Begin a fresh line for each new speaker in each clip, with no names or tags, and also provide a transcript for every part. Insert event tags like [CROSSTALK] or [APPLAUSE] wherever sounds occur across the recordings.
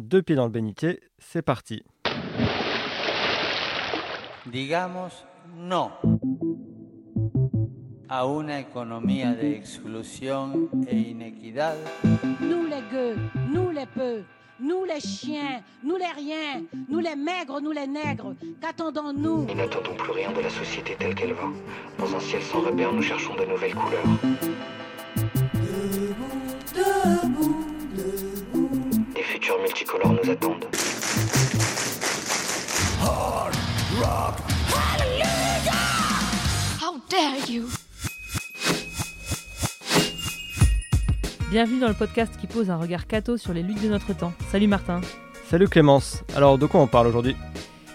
deux pieds dans le bénitier, c'est parti.
Digamos no a una economía de exclusión e inequidad.
Nous les gueux, nous les peu, nous les chiens, nous les riens, nous les maigres, nous les nègres, qu'attendons-nous?
Nous n'attendons plus rien de la société telle qu'elle va. Dans un ciel sans repère, nous cherchons de nouvelles couleurs. Multicolores nous attendent.
How dare you
Bienvenue dans le podcast qui pose un regard catho sur les luttes de notre temps. Salut Martin.
Salut Clémence. Alors de quoi on parle aujourd'hui?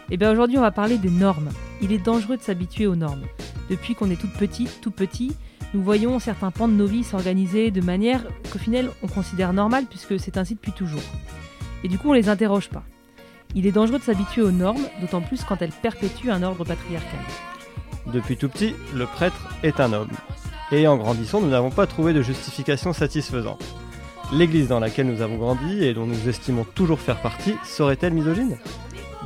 Eh bien aujourd'hui on va parler des normes. Il est dangereux de s'habituer aux normes. Depuis qu'on est toute petite, tout petit, nous voyons certains pans de nos vies s'organiser de manière qu'au final on considère normale puisque c'est ainsi depuis toujours. Et du coup on les interroge pas. Il est dangereux de s'habituer aux normes, d'autant plus quand elles perpétuent un ordre patriarcal.
Depuis tout petit, le prêtre est un homme. Et en grandissant, nous n'avons pas trouvé de justification satisfaisante. L'église dans laquelle nous avons grandi et dont nous estimons toujours faire partie serait-elle misogyne?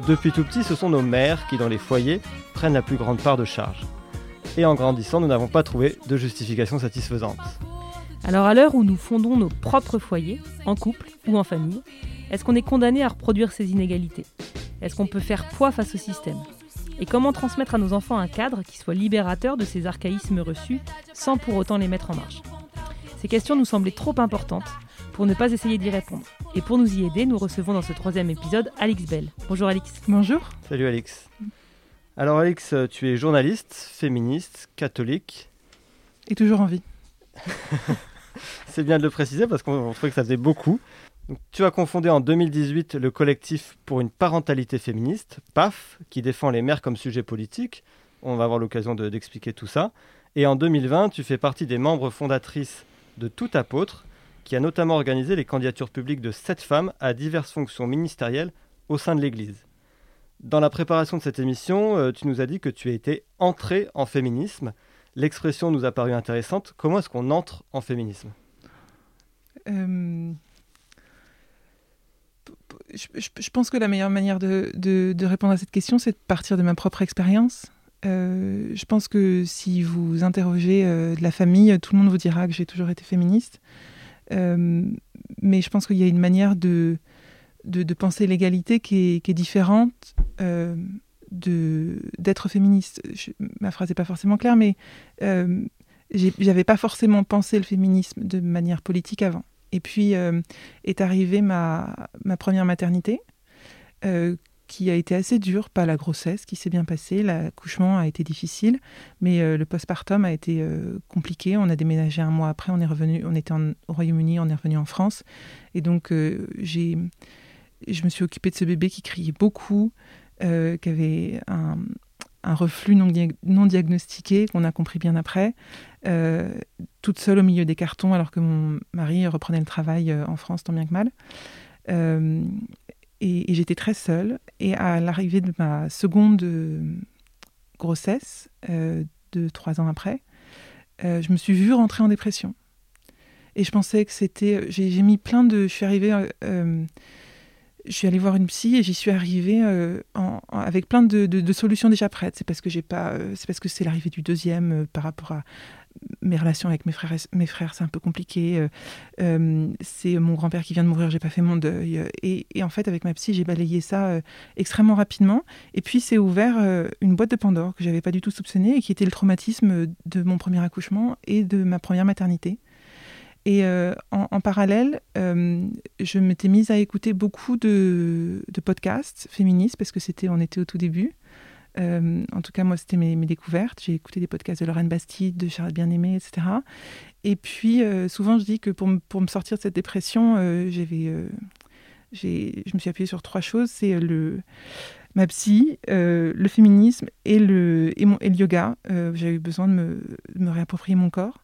Depuis tout petit, ce sont nos mères qui, dans les foyers, prennent la plus grande part de charge. Et en grandissant, nous n'avons pas trouvé de justification satisfaisante.
Alors à l'heure où nous fondons nos propres foyers, en couple ou en famille, est-ce qu'on est condamné à reproduire ces inégalités? Est-ce qu'on peut faire poids face au système? Et comment transmettre à nos enfants un cadre qui soit libérateur de ces archaïsmes reçus sans pour autant les mettre en marche? Ces questions nous semblaient trop importantes pour ne pas essayer d'y répondre. Et pour nous y aider, nous recevons dans ce troisième épisode Alix Bell. Bonjour Alix.
Bonjour.
Salut Alix. Alors Alix, tu es journaliste, féministe, catholique.
Et toujours en vie. [LAUGHS]
C'est bien de le préciser parce qu'on trouvait que ça faisait beaucoup. Tu as confondé en 2018 le collectif pour une parentalité féministe, PAF, qui défend les mères comme sujet politique. On va avoir l'occasion de- d'expliquer tout ça. Et en 2020, tu fais partie des membres fondatrices de Tout Apôtre, qui a notamment organisé les candidatures publiques de sept femmes à diverses fonctions ministérielles au sein de l'Église. Dans la préparation de cette émission, euh, tu nous as dit que tu étais entrée en féminisme. L'expression nous a paru intéressante. Comment est-ce qu'on entre en féminisme?
Euh, je, pense que la meilleure manière de, répondre à cette question, c'est de partir de ma propre expérience. Euh, je pense que si vous interrogez euh, de la famille, tout le monde vous dira que j'ai toujours été féministe. Euh, mais je pense qu'il y a une manière de, penser l'égalité qui est, différente d'être féministe. Ma phrase n'est pas forcément claire, mais j'avais pas forcément pensé le féminisme de manière politique avant. Et puis euh, est arrivée ma, ma première maternité, euh, qui a été assez dure, pas la grossesse qui s'est bien passée, l'accouchement a été difficile, mais euh, le postpartum a été euh, compliqué. On a déménagé un mois après, on est revenu, on était au Royaume-Uni, on est revenu en France, et donc j'ai, je me suis occupée de ce bébé qui criait beaucoup, qui avait un, un reflux non, non diagnostiqué qu'on a compris bien après, euh, toute seule au milieu des cartons alors que mon mari reprenait le travail euh, en France tant bien que mal. Euh, et j'étais très seule. Et à l'arrivée de ma seconde grossesse, euh, de trois ans après, je me suis vue rentrer en dépression. Et je pensais que c'était. J'ai mis plein de. Je suis arrivée. Je suis allée voir une psy et j'y suis arrivée euh, avec plein de, solutions déjà prêtes. C'est parce que j'ai pas, euh, c'est parce que c'est l'arrivée du deuxième euh, par rapport à mes relations avec mes frères. Mes frères, c'est un peu compliqué. c'est mon grand-père qui vient de mourir, j'ai pas fait mon deuil. Et, en fait, avec ma psy, j'ai balayé ça extrêmement rapidement. Et puis, c'est ouvert une boîte de Pandore que j'avais pas du tout soupçonnée et qui était le traumatisme de mon premier accouchement et de ma première maternité. Et euh, en, parallèle, euh, je m'étais mise à écouter beaucoup de, podcasts féministes parce que c'était, on était au tout début. Euh, en tout cas, moi, c'était mes, découvertes. J'ai écouté des podcasts de Lorraine Bastide, de Charlotte Bien-Aimée, etc. Et puis, euh, souvent, je dis que pour, me- sortir de cette dépression, j'avais, j'ai, je me suis appuyée sur trois choses. C'est le, ma psy, le féminisme et le, et mon, et le yoga. Euh, J'avais eu besoin de me, de me réapproprier mon corps.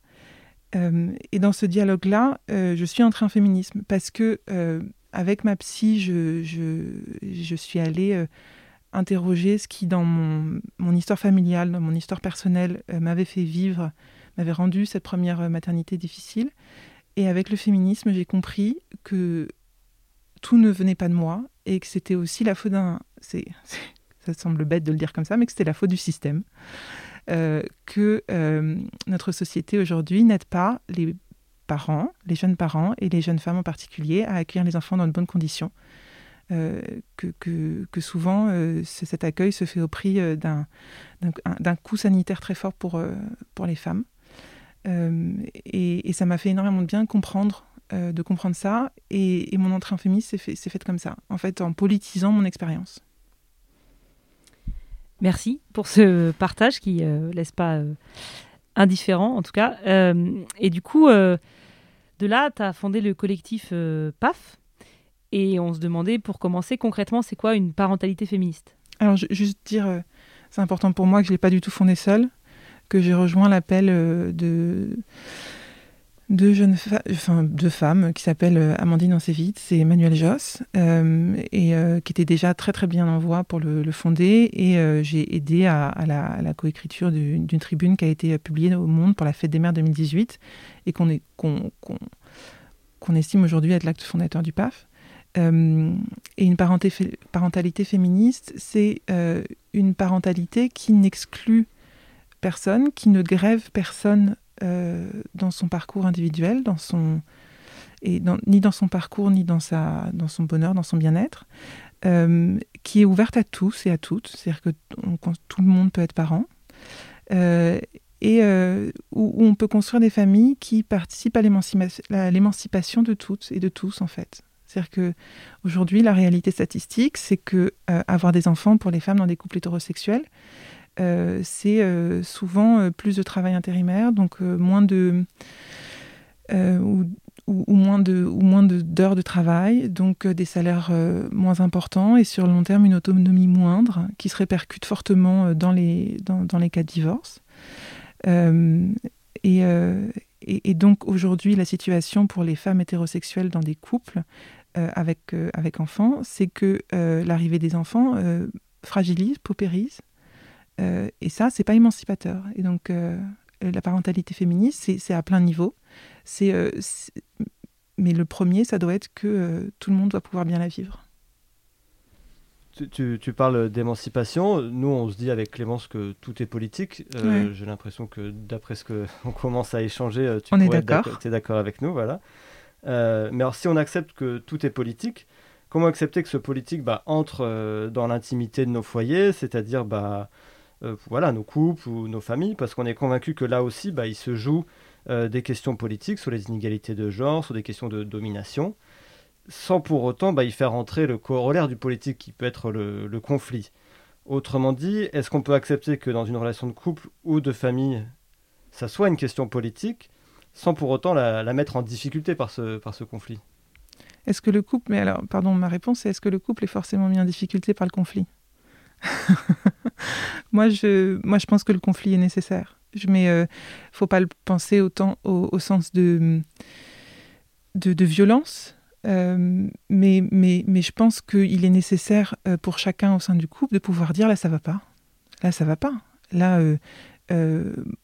Euh, et dans ce dialogue-là, euh, je suis entrée en féminisme parce que, euh, avec ma psy, je, suis allée interroger ce qui, dans mon, mon histoire familiale, dans mon histoire personnelle, m'avait fait vivre, m'avait rendu cette première maternité difficile. Et avec le féminisme, j'ai compris que tout ne venait pas de moi et que c'était aussi la faute d'un. Ça semble bête de le dire comme ça, mais que c'était la faute du système. Euh, que euh, notre société aujourd'hui n'aide pas les parents, les jeunes parents et les jeunes femmes en particulier à accueillir les enfants dans de bonnes conditions. Euh, que, souvent cet accueil se fait au prix d'un, coût sanitaire très fort pour, les femmes. Et, ça m'a fait énormément de bien comprendre, de comprendre ça. Et, mon entrée en féminisme s'est, fait, faite comme ça, en fait, en politisant mon expérience.
Merci pour ce partage qui ne euh, laisse pas euh, indifférent, en tout cas. Euh, et du coup, de là, tu as fondé le collectif PAF. Et on se demandait, pour commencer, concrètement, c'est quoi une parentalité féministe?
Alors, juste dire, c'est important pour moi que je ne l'ai pas du tout fondé seul, que j'ai rejoint l'appel de deux jeunes enfin, deux femmes qui s'appellent euh, Amandine Ancevitz et Emmanuel Joss, euh, et euh, qui étaient déjà très très bien en voie pour le, fonder. Et j'ai aidé à, la, coécriture d'une tribune qui a été publiée au Monde pour la Fête des Mères 2018 et qu'on qu'on estime aujourd'hui être l'acte fondateur du PAF. et une parentalité féministe, c'est une parentalité qui n'exclut personne, qui ne grève personne euh, dans son parcours individuel, dans son, et ni dans son parcours, ni dans, sa, dans son bonheur, dans son bien-être, euh, qui est ouverte à tous et à toutes, c'est-à-dire que tout le monde peut être parent, euh, et où, on peut construire des familles qui participent à l'émancipation de toutes et de tous, en fait. C'est-à-dire que aujourd'hui, la réalité statistique, c'est que avoir des enfants pour les femmes dans des couples hétérosexuels, euh, c'est euh, souvent euh, plus de travail intérimaire, donc moins de ou, moins de ou moins d'heures de, travail, donc des salaires moins importants et sur le long terme une autonomie moindre qui se répercute fortement dans les dans, les cas de divorce. Et, et, donc aujourd'hui, la situation pour les femmes hétérosexuelles dans des couples avec, avec enfants, c'est que l'arrivée des enfants fragilise, paupérise euh, et ça, c'est pas émancipateur. Et donc, euh, la parentalité féministe, c'est à plein niveau. Euh, mais le premier, ça doit être que tout le monde doit pouvoir bien la vivre.
Tu, tu, parles d'émancipation. Nous, on se dit avec Clémence que tout est politique. J'ai l'impression que d'après ce qu'on [LAUGHS] commence à échanger, tu
on est d'accord.
es d'accord avec nous. Voilà. mais alors, si on accepte que tout est politique, comment accepter que ce politique bah, entre dans l'intimité de nos foyers, c'est-à-dire bah, euh, voilà, nos couples ou nos familles, parce qu'on est convaincu que là aussi, bah, il se joue euh, des questions politiques sur les inégalités de genre, sur des questions de domination, sans pour autant bah, y faire entrer le corollaire du politique qui peut être le, conflit. Autrement dit, est-ce qu'on peut accepter que dans une relation de couple ou de famille, ça soit une question politique, sans pour autant la, mettre en difficulté par ce, conflit?
Est-ce que le couple, mais alors, pardon, ma réponse est est-ce que le couple est forcément mis en difficulté par le conflit? [LAUGHS] moi, je, moi, je pense que le conflit est nécessaire. Mais euh, faut pas le penser autant au, sens de, de, violence. Euh, mais, mais, mais je pense qu'il est nécessaire euh, pour chacun au sein du couple de pouvoir dire là, ça va pas. Là, ça va pas. Là,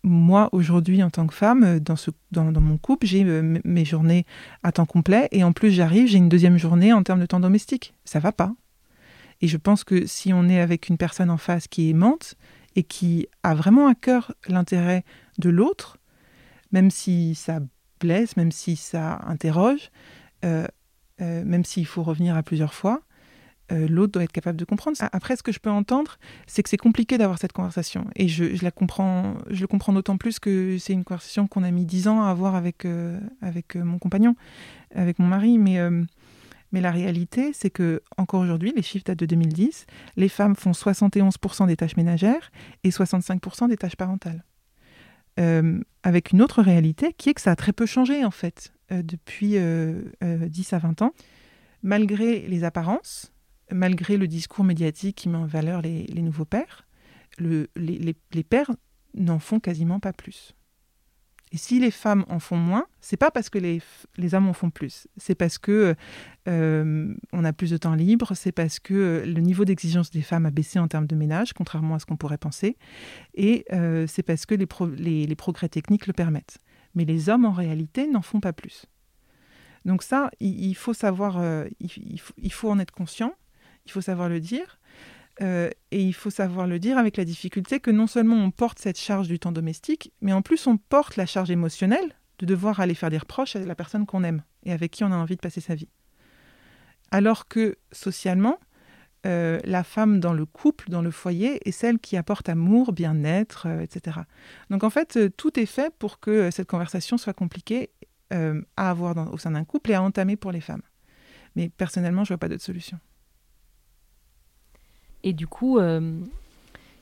moi, aujourd'hui, en tant que femme, dans, ce, dans mon couple, j'ai mes journées à temps complet et en plus, j'arrive, j'ai une deuxième journée en termes de temps domestique. Ça va pas. Et je pense que si on est avec une personne en face qui est aimante et qui a vraiment à cœur l'intérêt de l'autre, même si ça blesse, même si ça interroge, euh, euh, même s'il faut revenir à plusieurs fois, euh, l'autre doit être capable de comprendre. Après, ce que je peux entendre, c'est que c'est compliqué d'avoir cette conversation. Et je, la comprends, je le comprends d'autant plus que c'est une conversation qu'on a mis dix ans à avoir avec, avec mon compagnon, avec mon mari. Mais mais la réalité, c'est que encore aujourd'hui, les chiffres datent de 2010, les femmes font 71% des tâches ménagères et 65% des tâches parentales. Euh, avec une autre réalité qui est que ça a très peu changé en fait euh, depuis 10 euh, à 20 ans, malgré les apparences, malgré le discours médiatique qui met en valeur les, nouveaux pères, les, les pères n'en font quasiment pas plus. Et si les femmes en font moins, c'est pas parce que les, les, hommes en font plus. C'est parce que euh, on a plus de temps libre. C'est parce que euh, le niveau d'exigence des femmes a baissé en termes de ménage, contrairement à ce qu'on pourrait penser. Et euh, c'est parce que les, les, progrès techniques le permettent. Mais les hommes, en réalité, n'en font pas plus. Donc ça, il, faut savoir, il, faut, en être conscient, il faut savoir le dire, euh, et il faut savoir le dire avec la difficulté que non seulement on porte cette charge du temps domestique, mais en plus on porte la charge émotionnelle de devoir aller faire des reproches à la personne qu'on aime et avec qui on a envie de passer sa vie. Alors que socialement, euh, la femme dans le couple, dans le foyer, est celle qui apporte amour, bien-être, etc. Donc en fait, tout est fait pour que cette conversation soit compliquée euh, à avoir au sein d'un couple et à entamer pour les femmes. Mais personnellement, je vois pas d'autre solution.
Et du coup, euh,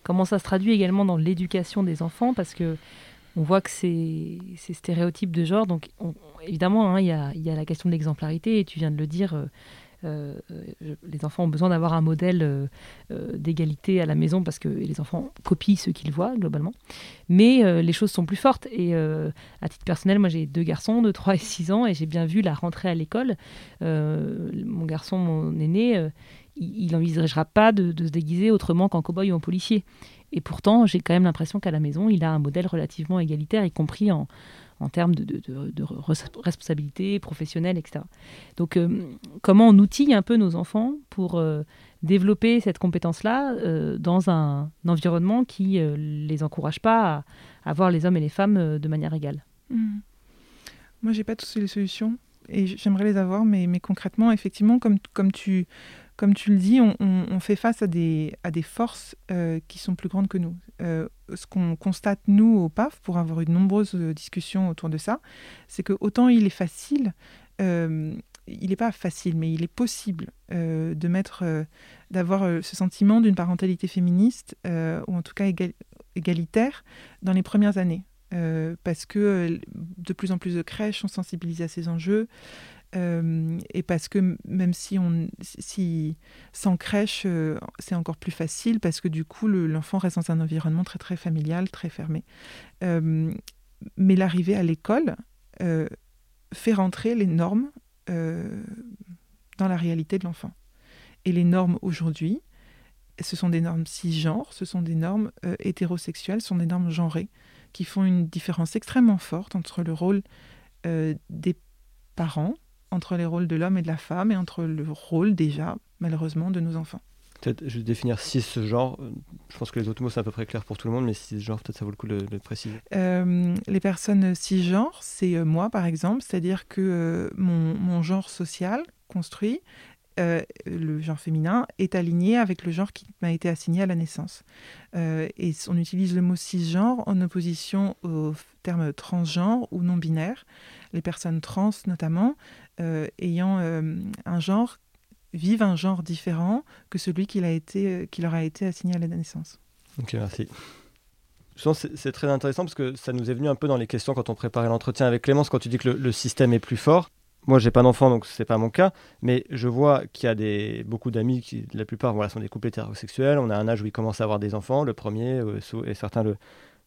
comment ça se traduit également dans l'éducation des enfants? Parce que on voit que c'est stéréotypes de genre. Donc, évidemment, hein, il y, a, la question de l'exemplarité, et tu viens de le dire, euh, euh, les enfants ont besoin d'avoir un modèle d'égalité à la maison parce que les enfants copient ce qu'ils voient globalement. Mais les choses sont plus fortes. Et à titre personnel, moi j'ai deux garçons de 3 et 6 ans et j'ai bien vu la rentrée à l'école. mon garçon, mon aîné, il n'envisagera pas de, se déguiser autrement qu'en cow-boy ou en policier. Et pourtant, j'ai quand même l'impression qu'à la maison, il a un modèle relativement égalitaire, y compris en, en termes de, de, responsabilité professionnelle, etc. Donc, euh, comment on outille un peu nos enfants pour euh, développer cette compétence-là euh, dans un, environnement qui les encourage pas à, voir les hommes et les femmes de manière égale?
Mmh. Moi, j'ai pas toutes les solutions et j'aimerais les avoir, mais, mais concrètement, effectivement, comme, comme tu comme tu le dis, on, fait face à des, forces euh, qui sont plus grandes que nous. Euh, ce qu'on constate, nous, au PAF, pour avoir eu de nombreuses euh, discussions autour de ça, c'est que autant il est facile, il n'est pas facile, mais il est possible de mettre, d'avoir ce sentiment d'une parentalité féministe, ou en tout cas égalitaire, dans les premières années. parce que de plus en plus de crèches sont sensibilisées à ces enjeux. Euh, et parce que même si on si sans crèche euh, c'est encore plus facile parce que du coup l'enfant reste dans un environnement très très familial très fermé. Euh, mais l'arrivée à l'école fait rentrer les normes dans la réalité de l'enfant. Et les normes aujourd'hui ce sont des normes cisgenres ce sont des normes hétérosexuelles ce sont des normes genrées qui font une différence extrêmement forte entre le rôle des parents entre les rôles de l'homme et de la femme et entre le rôle déjà, malheureusement, de nos enfants.
Peut-être, je vais définir ce genre. Je pense que les autres mots, c'est à peu près clair pour tout le monde, mais genre peut-être ça vaut le coup de le préciser.
Euh, les personnes cisgenres, c'est euh, moi, par exemple, c'est-à-dire que euh, mon, mon, genre social construit, le genre féminin, est aligné avec le genre qui m'a été assigné à la naissance. et on utilise le mot cisgenre en opposition au terme transgenre ou non-binaire. Les personnes trans, notamment, ayant euh, un genre vivent un genre différent que celui qui, euh, leur a été assigné à la naissance.
Ok, merci. Je pense que c'est très intéressant parce que ça nous est venu un peu dans les questions quand on préparait l'entretien avec Clémence, quand tu dis que le, système est plus fort. Moi, j'ai pas d'enfant, donc c'est pas mon cas, mais je vois qu'il y a des, beaucoup d'amis qui, la plupart, sont des couples hétérosexuels. On a un âge où ils commencent à avoir des enfants, le premier, et certains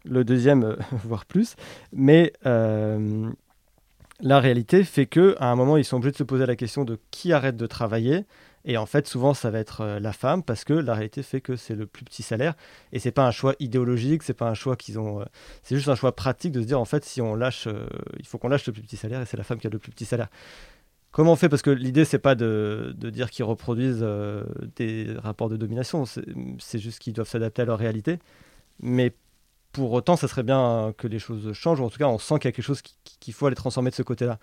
le deuxième, [LAUGHS] voire plus. Mais la réalité fait que à un moment ils sont obligés de se poser la question de qui arrête de travailler. Et en fait souvent ça va être euh, la femme parce que la réalité fait que c'est le plus petit salaire. Et c'est pas un choix idéologique c'est pas un choix qu'ils ont euh, c'est juste un choix pratique de se dire en fait si on lâche euh, il faut qu'on lâche le plus petit salaire et c'est la femme qui a le plus petit salaire. Comment on fait? Parce que l'idée c'est pas de, dire qu'ils reproduisent des rapports de domination. C'est juste qu'ils doivent s'adapter à leur réalité. Mais pour autant, ça serait bien que les choses changent, ou en tout cas, on sent qu'il y a quelque chose qu'il faut aller transformer de ce côté-là.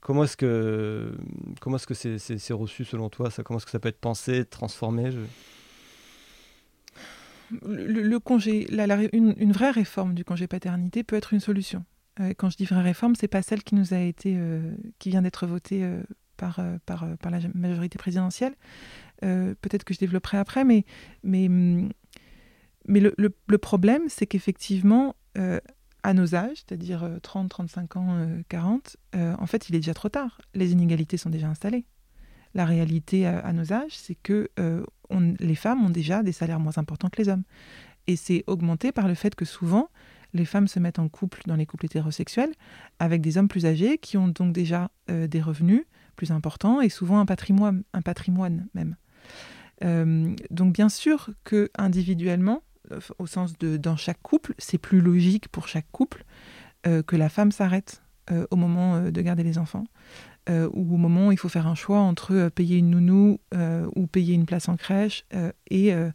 Comment est-ce que comment est-ce que c'est reçu selon toi ça? Comment est-ce que ça peut être pensé, transformé?
Le, congé, une, vraie réforme du congé paternité peut être une solution. Euh, quand je dis vraie réforme, c'est pas celle qui nous a été, euh, qui vient d'être votée euh, par, par, par la majorité présidentielle. Peut-être que je développerai après, mais, mais hum, mais le, problème, c'est qu'effectivement, euh, à nos âges, c'est-à-dire 30, 35 ans, 40, euh, euh, en fait, il est déjà trop tard. Les inégalités sont déjà installées. La réalité à, nos âges, c'est que les femmes ont déjà des salaires moins importants que les hommes. Et c'est augmenté par le fait que souvent, les femmes se mettent en couple dans les couples hétérosexuels avec des hommes plus âgés qui ont donc déjà des revenus plus importants et souvent un patrimoine, un patrimoine même. donc bien sûr que individuellement, euh, au sens de dans chaque couple, c'est plus logique pour chaque couple euh, que la femme s'arrête euh, au moment de garder les enfants. euh, ou au moment où il faut faire un choix entre euh, payer une nounou euh, ou payer une place en crèche euh, et, euh,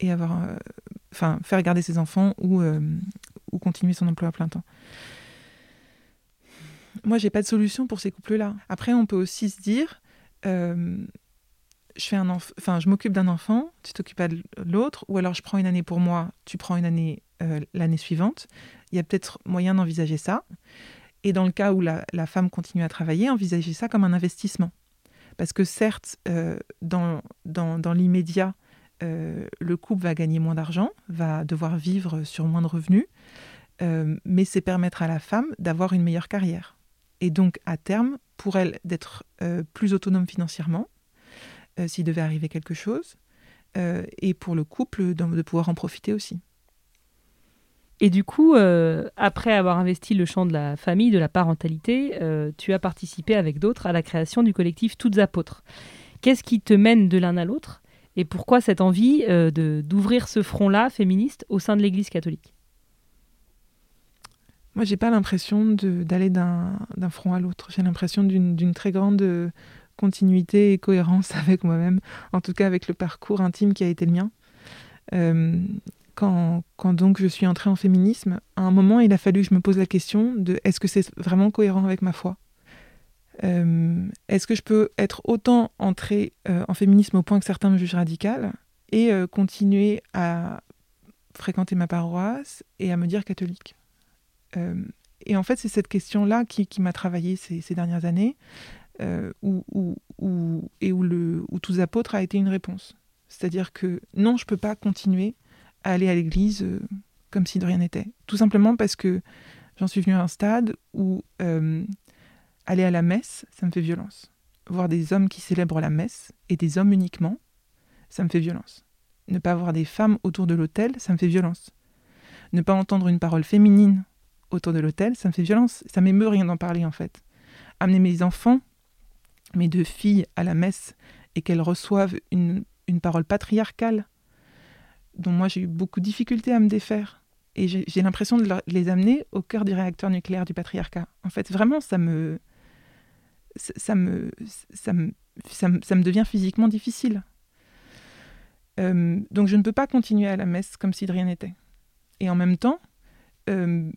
et avoir, euh, faire garder ses enfants ou, euh, ou continuer son emploi à plein temps. Moi, j'ai pas de solution pour ces couples-là. Après, on peut aussi se dire, euh, je fais un enf- enfin, je m'occupe d'un enfant, tu t'occupes pas de l'autre, ou alors je prends une année pour moi, tu prends une année euh, l'année suivante. Il y a peut-être moyen d'envisager ça. Et dans le cas où la, femme continue à travailler, envisager ça comme un investissement. Parce que certes, euh, dans, dans, dans l'immédiat, euh, le couple va gagner moins d'argent, va devoir vivre sur moins de revenus, mais c'est permettre à la femme d'avoir une meilleure carrière. Et donc, à terme, pour elle, d'être plus autonome financièrement, euh, s'il devait arriver quelque chose, euh, et pour le couple, de, de pouvoir en profiter aussi.
Et du coup, euh, après avoir investi le champ de la famille, de la parentalité, euh, tu as participé avec d'autres à la création du collectif Toutes Apôtres. Qu'est-ce qui te mène de l'un à l'autre et pourquoi cette envie de d'ouvrir ce front-là féministe au sein de l'Église catholique?
Moi, j'ai pas l'impression d'aller d'un d'un front à l'autre. J'ai l'impression d'une d'une très grande continuité et cohérence [LAUGHS] avec moi-même, en tout cas avec le parcours intime qui a été le mien. Euh, quand, donc je suis entrée en féminisme, à un moment, il a fallu que je me pose la question de est-ce que c'est vraiment cohérent avec ma foi? Euh, Est-ce que je peux être autant entrée euh, en féminisme au point que certains me jugent radicale et continuer à fréquenter ma paroisse et à me dire catholique? Et en fait, c'est cette question-là qui, qui m'a travaillé ces, ces dernières années, euh, et où, le, où Tous Apôtres a été une réponse. C'est-à-dire que non, je ne peux pas continuer à aller à l'église euh, comme si de rien n'était. Tout simplement parce que j'en suis venue à un stade où euh, aller à la messe, ça me fait violence. Voir des hommes qui célèbrent la messe, et des hommes uniquement, ça me fait violence. Ne pas avoir des femmes autour de l'autel, ça me fait violence. Ne pas entendre une parole féminine autour de l'hôtel, ça me fait violence. Ça m'émeut rien d'en parler en fait. Amener mes enfants, mes deux filles, à la messe et qu'elles reçoivent une, parole patriarcale dont moi j'ai eu beaucoup de difficultés à me défaire. Et j'ai l'impression de les amener au cœur du réacteur nucléaire du patriarcat. En fait, vraiment, ça me. Ça ça me, ça me, ça me, ça me devient physiquement difficile. Euh, donc je ne peux pas continuer à la messe comme si de rien n'était. Et en même temps, euh,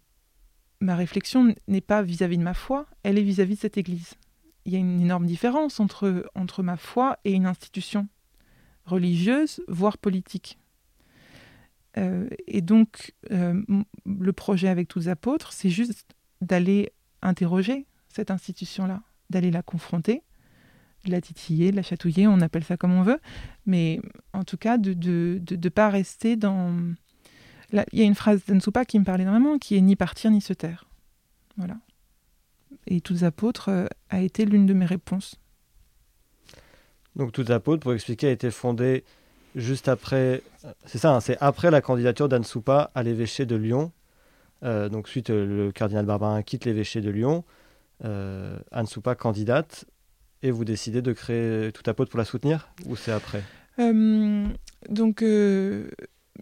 ma réflexion n'est pas vis-à-vis de ma foi, elle est vis-à-vis de cette Église. Il y a une énorme différence entre, entre ma foi et une institution religieuse, voire politique. Euh, et donc, euh, le projet avec tous les apôtres, c'est juste d'aller interroger cette institution-là, d'aller la confronter, de la titiller, de la chatouiller, on appelle ça comme on veut, mais en tout cas, de ne de, de, de pas rester dans il y a une phrase d'Ansupa qui me parle énormément, qui est ni partir ni se taire. Voilà. Et tous apôtres euh, a été l'une de mes réponses.
Donc Toutes Apôtres, pour expliquer, a été fondée juste après, c'est ça, hein, c'est après la candidature d'Anne Soupa à l'évêché de Lyon. Euh, donc suite, euh, le cardinal Barbarin quitte l'évêché de Lyon, euh, Anne Soupa candidate, et vous décidez de créer Tout Apôtre pour la soutenir Ou c'est après?
Euh, donc, euh,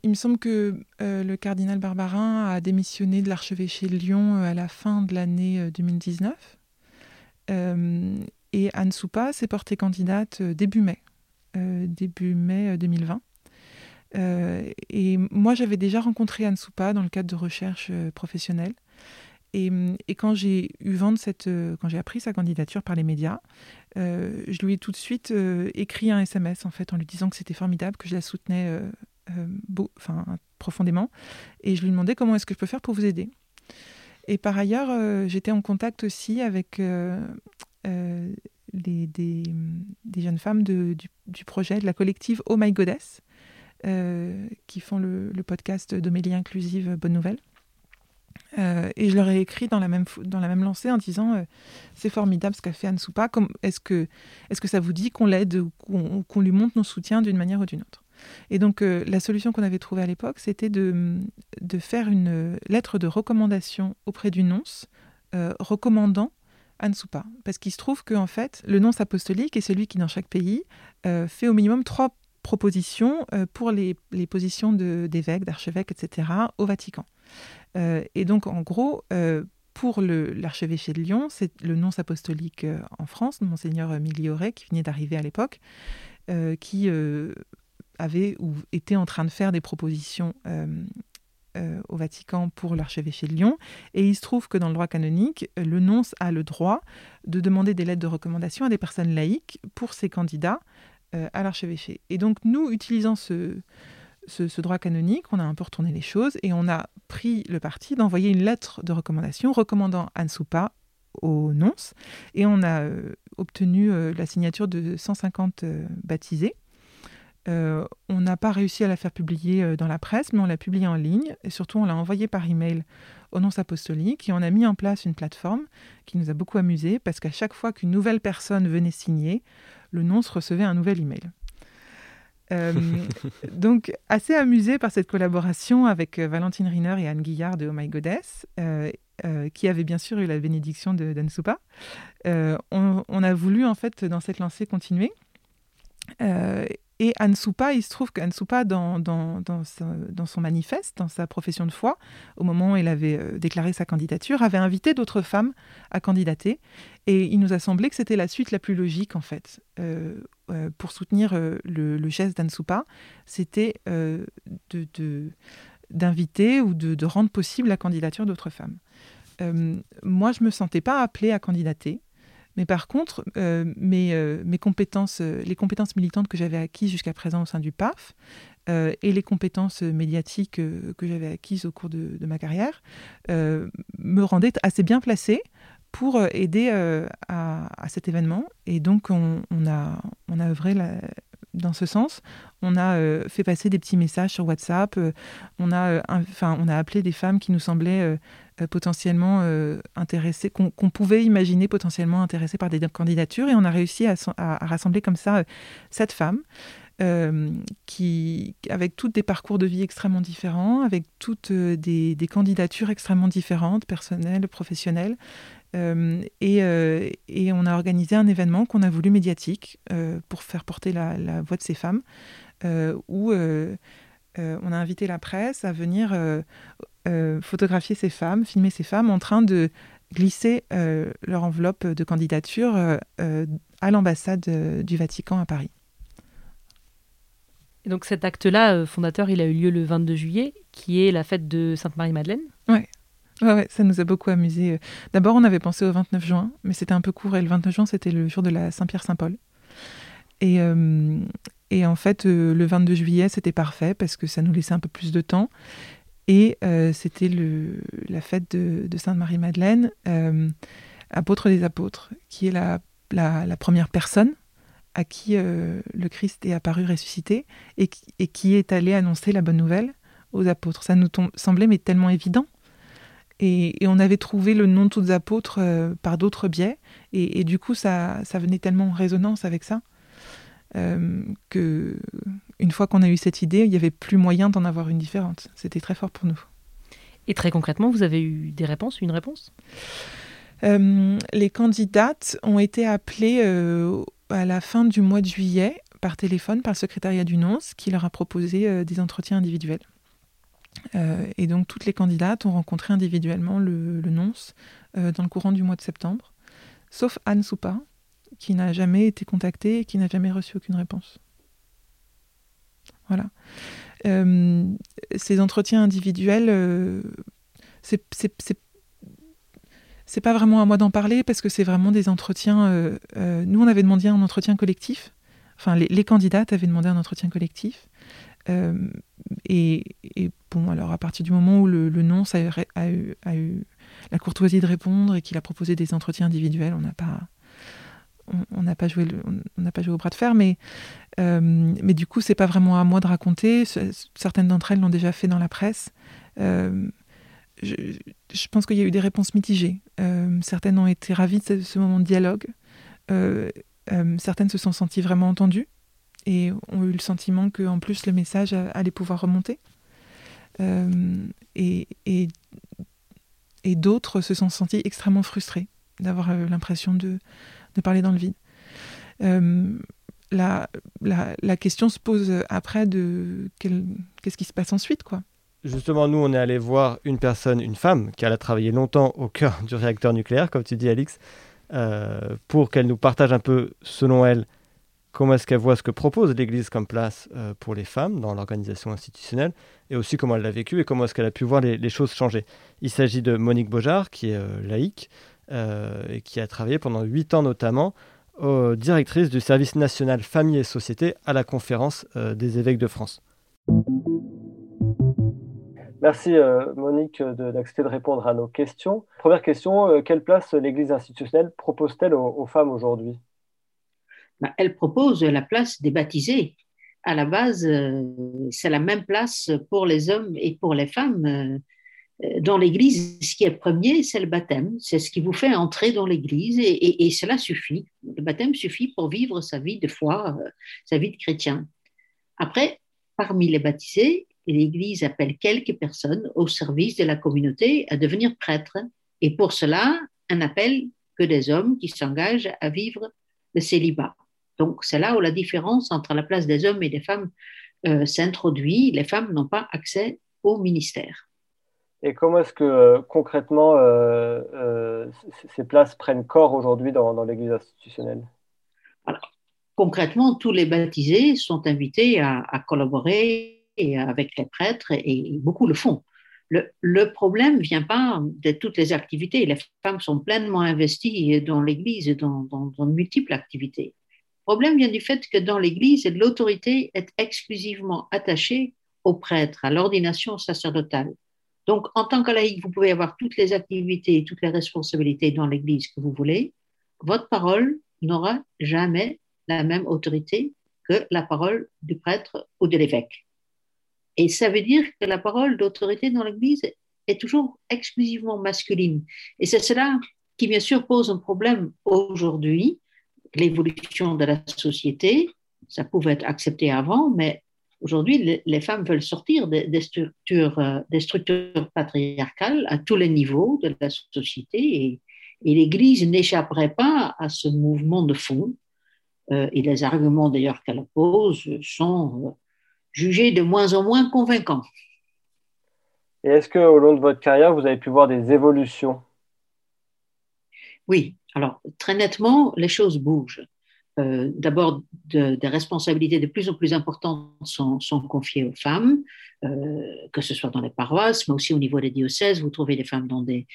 il me semble que euh, le cardinal Barbarin a démissionné de l'archevêché de Lyon euh, à la fin de l'année euh, 2019. Euh, et Anne Soupa s'est portée candidate début mai, début mai euh, 2020. Euh, et moi, j'avais déjà rencontré Anne Soupa dans le cadre de recherche euh, professionnelle. Et, quand j'ai eu vent de cette, quand j'ai appris sa candidature par les médias, je lui ai tout de suite écrit un SMS en fait en lui disant que c'était formidable, que je la soutenais enfin, profondément, et je lui demandais comment est-ce que je peux faire pour vous aider. Et par ailleurs, euh, j'étais en contact aussi avec euh, euh, des, jeunes femmes du, projet de la collective Oh My Goddess, euh, qui font le, podcast d'Omélie Inclusive Bonne Nouvelle. Euh, et je leur ai écrit dans la même, dans la même lancée en disant euh, c'est formidable ce qu'a fait Anne Soupa. Est-ce que, est que ça vous dit qu'on l'aide ou qu'on lui montre nos soutiens d'une manière ou d'une autre? Et donc euh, la solution qu'on avait trouvée à l'époque, c'était de, de faire une lettre de recommandation auprès du nonce euh, recommandant Anne Soupa. Parce qu'il se trouve que en fait, le nonce apostolique est celui qui, dans chaque pays, euh, fait au minimum trois propositions euh, pour les, les positions d'évêques, d'archevêques, etc., au Vatican. Euh, et donc, en gros, euh, pour l'archevêché de Lyon, c'est le nonce apostolique en France, monseigneur Migliore, qui venait d'arriver à l'époque, qui avait ou était en train de faire des propositions euh, au Vatican pour l'archevêché de Lyon. Et il se trouve que dans le droit canonique, le nonce a le droit de demander des lettres de recommandation à des personnes laïques pour ses candidats euh, à l'archevêché. Et donc nous, utilisant ce, droit canonique, on a un peu retourné les choses et on a pris le parti d'envoyer une lettre de recommandation recommandant Anne Soupa au nonce. Et on a euh, obtenu la signature de 150 baptisés. Euh, on n'a pas réussi à la faire publier euh, dans la presse, mais on l'a publiée en ligne et surtout on l'a envoyée par email au nonce apostolique et on a mis en place une plateforme qui nous a beaucoup amusé parce qu'à chaque fois qu'une nouvelle personne venait signer, le nonce recevait un nouvel email. Euh, [LAUGHS] donc assez amusé par cette collaboration avec Valentine Riner et Anne Guillard de Oh My Goddess, qui avaient bien sûr eu la bénédiction de d'Anne Soupa. On, on, a voulu en fait dans cette lancée continuer. Et Anne Soupa, il se trouve qu'Anne Soupa, dans, dans, dans, son manifeste, dans sa profession de foi, au moment où elle avait euh, déclaré sa candidature, avait invité d'autres femmes à candidater. Et il nous a semblé que c'était la suite la plus logique, en fait, euh, euh, pour soutenir le, geste d'Anne Soupa. C'était de, d'inviter ou de, rendre possible la candidature d'autres femmes. moi, je ne me sentais pas appelée à candidater. Mais par contre, euh, euh, mes, compétences, euh, les compétences militantes que j'avais acquises jusqu'à présent au sein du PAF et les compétences médiatiques que j'avais acquises au cours de, ma carrière me rendaient assez bien placée pour aider à, cet événement. Et donc, on, a, on a œuvré dans ce sens. On a fait passer des petits messages sur WhatsApp. on, a, enfin, on a appelé des femmes qui nous semblaient euh, potentiellement euh, intéressés, qu'on pouvait imaginer potentiellement intéressés par des candidatures. Et on a réussi à, rassembler comme ça cette euh, femme. qui, avec toutes des parcours de vie extrêmement différents, avec toutes des, candidatures extrêmement différentes, personnelles, professionnelles. Et, on a organisé un événement qu'on a voulu médiatique pour faire porter la, la, voix de ces femmes, où on a invité la presse à venir euh, photographier ces femmes, filmer ces femmes en train de glisser euh, leur enveloppe de candidature euh, à l'ambassade du Vatican à Paris.
Et donc cet acte-là, fondateur, il a eu lieu le 22 juillet, qui est la fête de Sainte-Marie-Madeleine?
Ouais. Ouais, ça nous a beaucoup amusé. D'abord, on avait pensé au 29 juin, mais c'était un peu court. Et le 29 juin, c'était le jour de la Saint-Pierre-Saint-Paul. Et, et, en fait, le 22 juillet, c'était parfait parce que ça nous laissait un peu plus de temps. Et euh, c'était la fête de, Sainte-Marie-Madeleine, euh, apôtre des apôtres, qui est la, première personne à qui euh, le Christ est apparu ressuscité et qui, est allé annoncer la bonne nouvelle aux apôtres. Ça nous semblait mais tellement évident. Et, on avait trouvé le nom de tous les apôtres par d'autres biais. Et, du coup, ça, ça venait tellement en résonance avec ça. Euh, que une fois qu'on a eu cette idée, il n'y avait plus moyen d'en avoir une différente. C'était très fort pour nous.
Et très concrètement, vous avez eu des réponses, une réponse?
Euh, Les candidates ont été appelées euh, à la fin du mois de juillet par téléphone par le secrétariat du nonce qui leur a proposé des entretiens individuels. Et donc toutes les candidates ont rencontré individuellement le, nonce dans le courant du mois de septembre, sauf Anne Soupa, qui n'a jamais été contacté et qui n'a jamais reçu aucune réponse. Voilà. Euh, ces entretiens individuels, euh, c'est pas vraiment à moi d'en parler parce que c'est vraiment des entretiens. Euh, euh, nous, on avait demandé un entretien collectif. Enfin, les candidates avaient demandé un entretien collectif. Et, et, bon, alors à partir du moment où le, le nonce a, a, eu, la courtoisie de répondre et qu'il a proposé des entretiens individuels, on n'a pas, on n'a pas joué on pas joué au bras de fer mais euh, mais du coup c'est pas vraiment à moi de raconter. Certaines d'entre elles l'ont déjà fait dans la presse. Euh, je, pense qu'il y a eu des réponses mitigées. Euh, certaines ont été ravies de ce, moment de dialogue. Certaines se sont senties vraiment entendues et ont eu le sentiment que en plus le message allait pouvoir remonter et, et, et d'autres se sont senties extrêmement frustrées d'avoir l'impression de de parler dans le vide. Euh, la, la, question se pose après de qu'est-ce qui se passe ensuite, quoi.
justement, nous, on est allé voir une personne, une femme, qui a travaillé longtemps au cœur du réacteur nucléaire, comme tu dis, Alix, euh, pour qu'elle nous partage un peu, selon elle, comment est-ce qu'elle voit ce que propose l'Église comme place euh, pour les femmes dans l'organisation institutionnelle, et aussi comment elle l'a vécu et comment est-ce qu'elle a pu voir les, choses changer. Il s'agit de Monique Beaujard, qui est euh, laïque, et qui a travaillé pendant huit ans notamment directrice du service national famille et société à la conférence des évêques de France. Merci Monique d'accepter de, répondre à nos questions. Première question, quelle place l'Église institutionnelle propose-t-elle aux femmes aujourd'hui?
Bah, elle propose la place des baptisés. À la base, euh, c'est la même place pour les hommes et pour les femmes. Euh, dans l'Église, ce qui est premier, c'est le baptême. C'est ce qui vous fait entrer dans l'Église et, cela suffit. Le baptême suffit pour vivre sa vie de foi, euh, sa vie de chrétien. Après, parmi les baptisés, l'Église appelle quelques personnes au service de la communauté à devenir prêtres. Et pour cela, un appel que des hommes qui s'engagent à vivre le célibat. Donc c'est là où la différence entre la place des hommes et des femmes euh, s'introduit. Les femmes n'ont pas accès au ministère.
Et comment est-ce que euh, concrètement euh, ces places prennent corps aujourd'hui dans, l'Église institutionnelle?
Alors, Concrètement, tous les baptisés sont invités à, collaborer avec les prêtres et, beaucoup le font. Le, le problème ne vient pas de toutes les activités. Les femmes sont pleinement investies dans l'Église et dans, dans, dans de multiples activités. Problème vient du fait que dans l'Église, l'autorité est exclusivement attachée au prêtre, à l'ordination sacerdotale. Donc, en tant que laïc, vous pouvez avoir toutes les activités, toutes les responsabilités dans l'Église que vous voulez. Votre parole n'aura jamais la même autorité que la parole du prêtre ou de l'évêque. Et ça veut dire que la parole d'autorité dans l'Église est toujours exclusivement masculine. Et c'est cela qui, bien sûr, pose un problème aujourd'hui, l'évolution de la société, ça pouvait être accepté avant, mais aujourd'hui, les, femmes veulent sortir des, structures, euh, des structures patriarcales à tous les niveaux de la société et, l'Église n'échapperait pas à ce mouvement de fond. Euh, et les arguments d'ailleurs qu'elle pose sont euh, jugés de moins en moins convaincants.
Et est-ce qu'au long de votre carrière, vous avez pu voir des évolutions?
Oui, alors, très nettement, les choses bougent. Euh, d'abord, des responsabilités de plus en plus importantes sont, confiées aux femmes, euh, que ce soit dans les paroisses, mais aussi au niveau des diocèses. Vous trouvez des femmes dans des,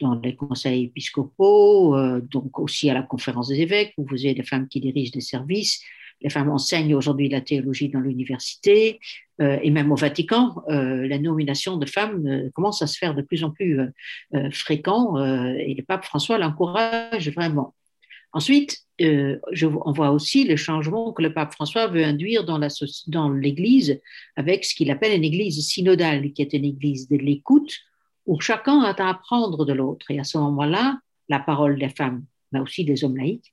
dans les conseils épiscopaux, euh, donc aussi à la conférence des évêques, où vous avez des femmes qui dirigent des services les femmes enseignent aujourd'hui la théologie dans l'université euh, et même au Vatican, euh, la nomination de femmes euh, commence à se faire de plus en plus fréquent et le pape François l'encourage vraiment. Ensuite, je, on voit aussi le changement que le pape François veut induire dans l'Église avec ce qu'il appelle une Église synodale, qui est une Église de l'écoute où chacun a à apprendre de l'autre. Et à ce moment-là, la parole des femmes, mais aussi des hommes laïcs,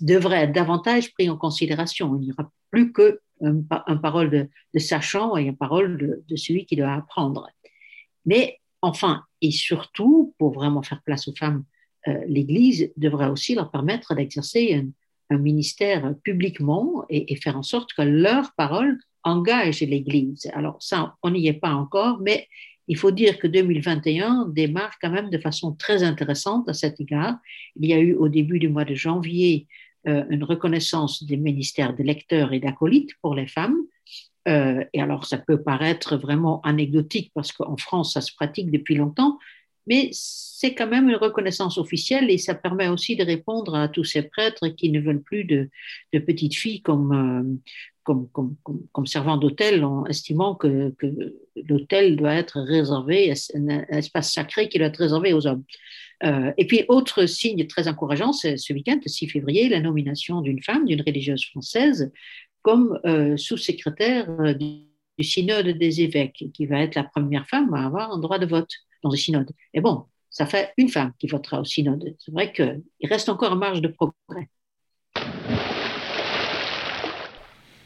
devrait être davantage pris en considération. Il n'y aura plus que un, parole de, sachant et une parole de, celui qui doit apprendre. Mais enfin, et surtout, pour vraiment faire place aux femmes, euh, l'Église devrait aussi leur permettre d'exercer un, ministère publiquement et, et, faire en sorte que leur parole engage l'Église. Alors ça, on n'y est pas encore, mais il faut dire que 2021 démarre quand même de façon très intéressante à cet égard. Il y a eu au début du mois de janvier euh, une reconnaissance des ministères de lecteurs et d'acolytes pour les femmes. Euh, et alors, ça peut paraître vraiment anecdotique parce qu'en France, ça se pratique depuis longtemps, mais c'est quand même une reconnaissance officielle et ça permet aussi de répondre à tous ces prêtres qui ne veulent plus de, petites filles comme, euh, comme, comme, comme, servant d'hôtel en estimant que l'hôtel doit être réservé, un, espace sacré qui doit être réservé aux hommes. Euh, et puis, autre signe très encourageant, c'est ce week-end, le 6 février, la nomination d'une femme, d'une religieuse française, comme euh, sous-secrétaire euh, du, synode des évêques, qui va être la première femme à avoir un droit de vote dans le synode. Et bon, ça fait une femme qui votera au synode. C'est vrai qu'il reste encore en marge de progrès.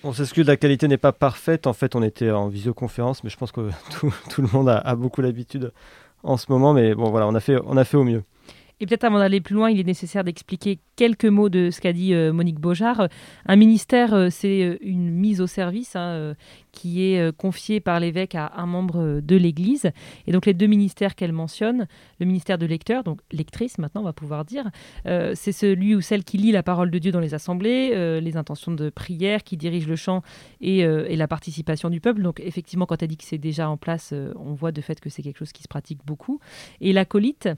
On s'excuse, la qualité n'est pas parfaite. En fait, on était en visioconférence, mais je pense que [LAUGHS] tout, le monde a, beaucoup l'habitude en ce moment. Mais bon, voilà, on a fait, on a fait au mieux.
Et peut-être avant d'aller plus loin, il est nécessaire d'expliquer quelques mots de ce qu'a dit euh, Monique Beaujard. Un ministère, euh, c'est euh, une mise au service hein, qui est confiée par l'évêque à un membre de l'Église. Et donc les deux ministères qu'elle mentionne, le ministère de lecteur, donc lectrice maintenant on va pouvoir dire, c'est celui ou celle qui lit la parole de Dieu dans les assemblées, les intentions de prière, qui dirige le chant et, et, la participation du peuple. Donc effectivement, quand elle dit que c'est déjà en place, on voit de fait que c'est quelque chose qui se pratique beaucoup. Et l'acolyte,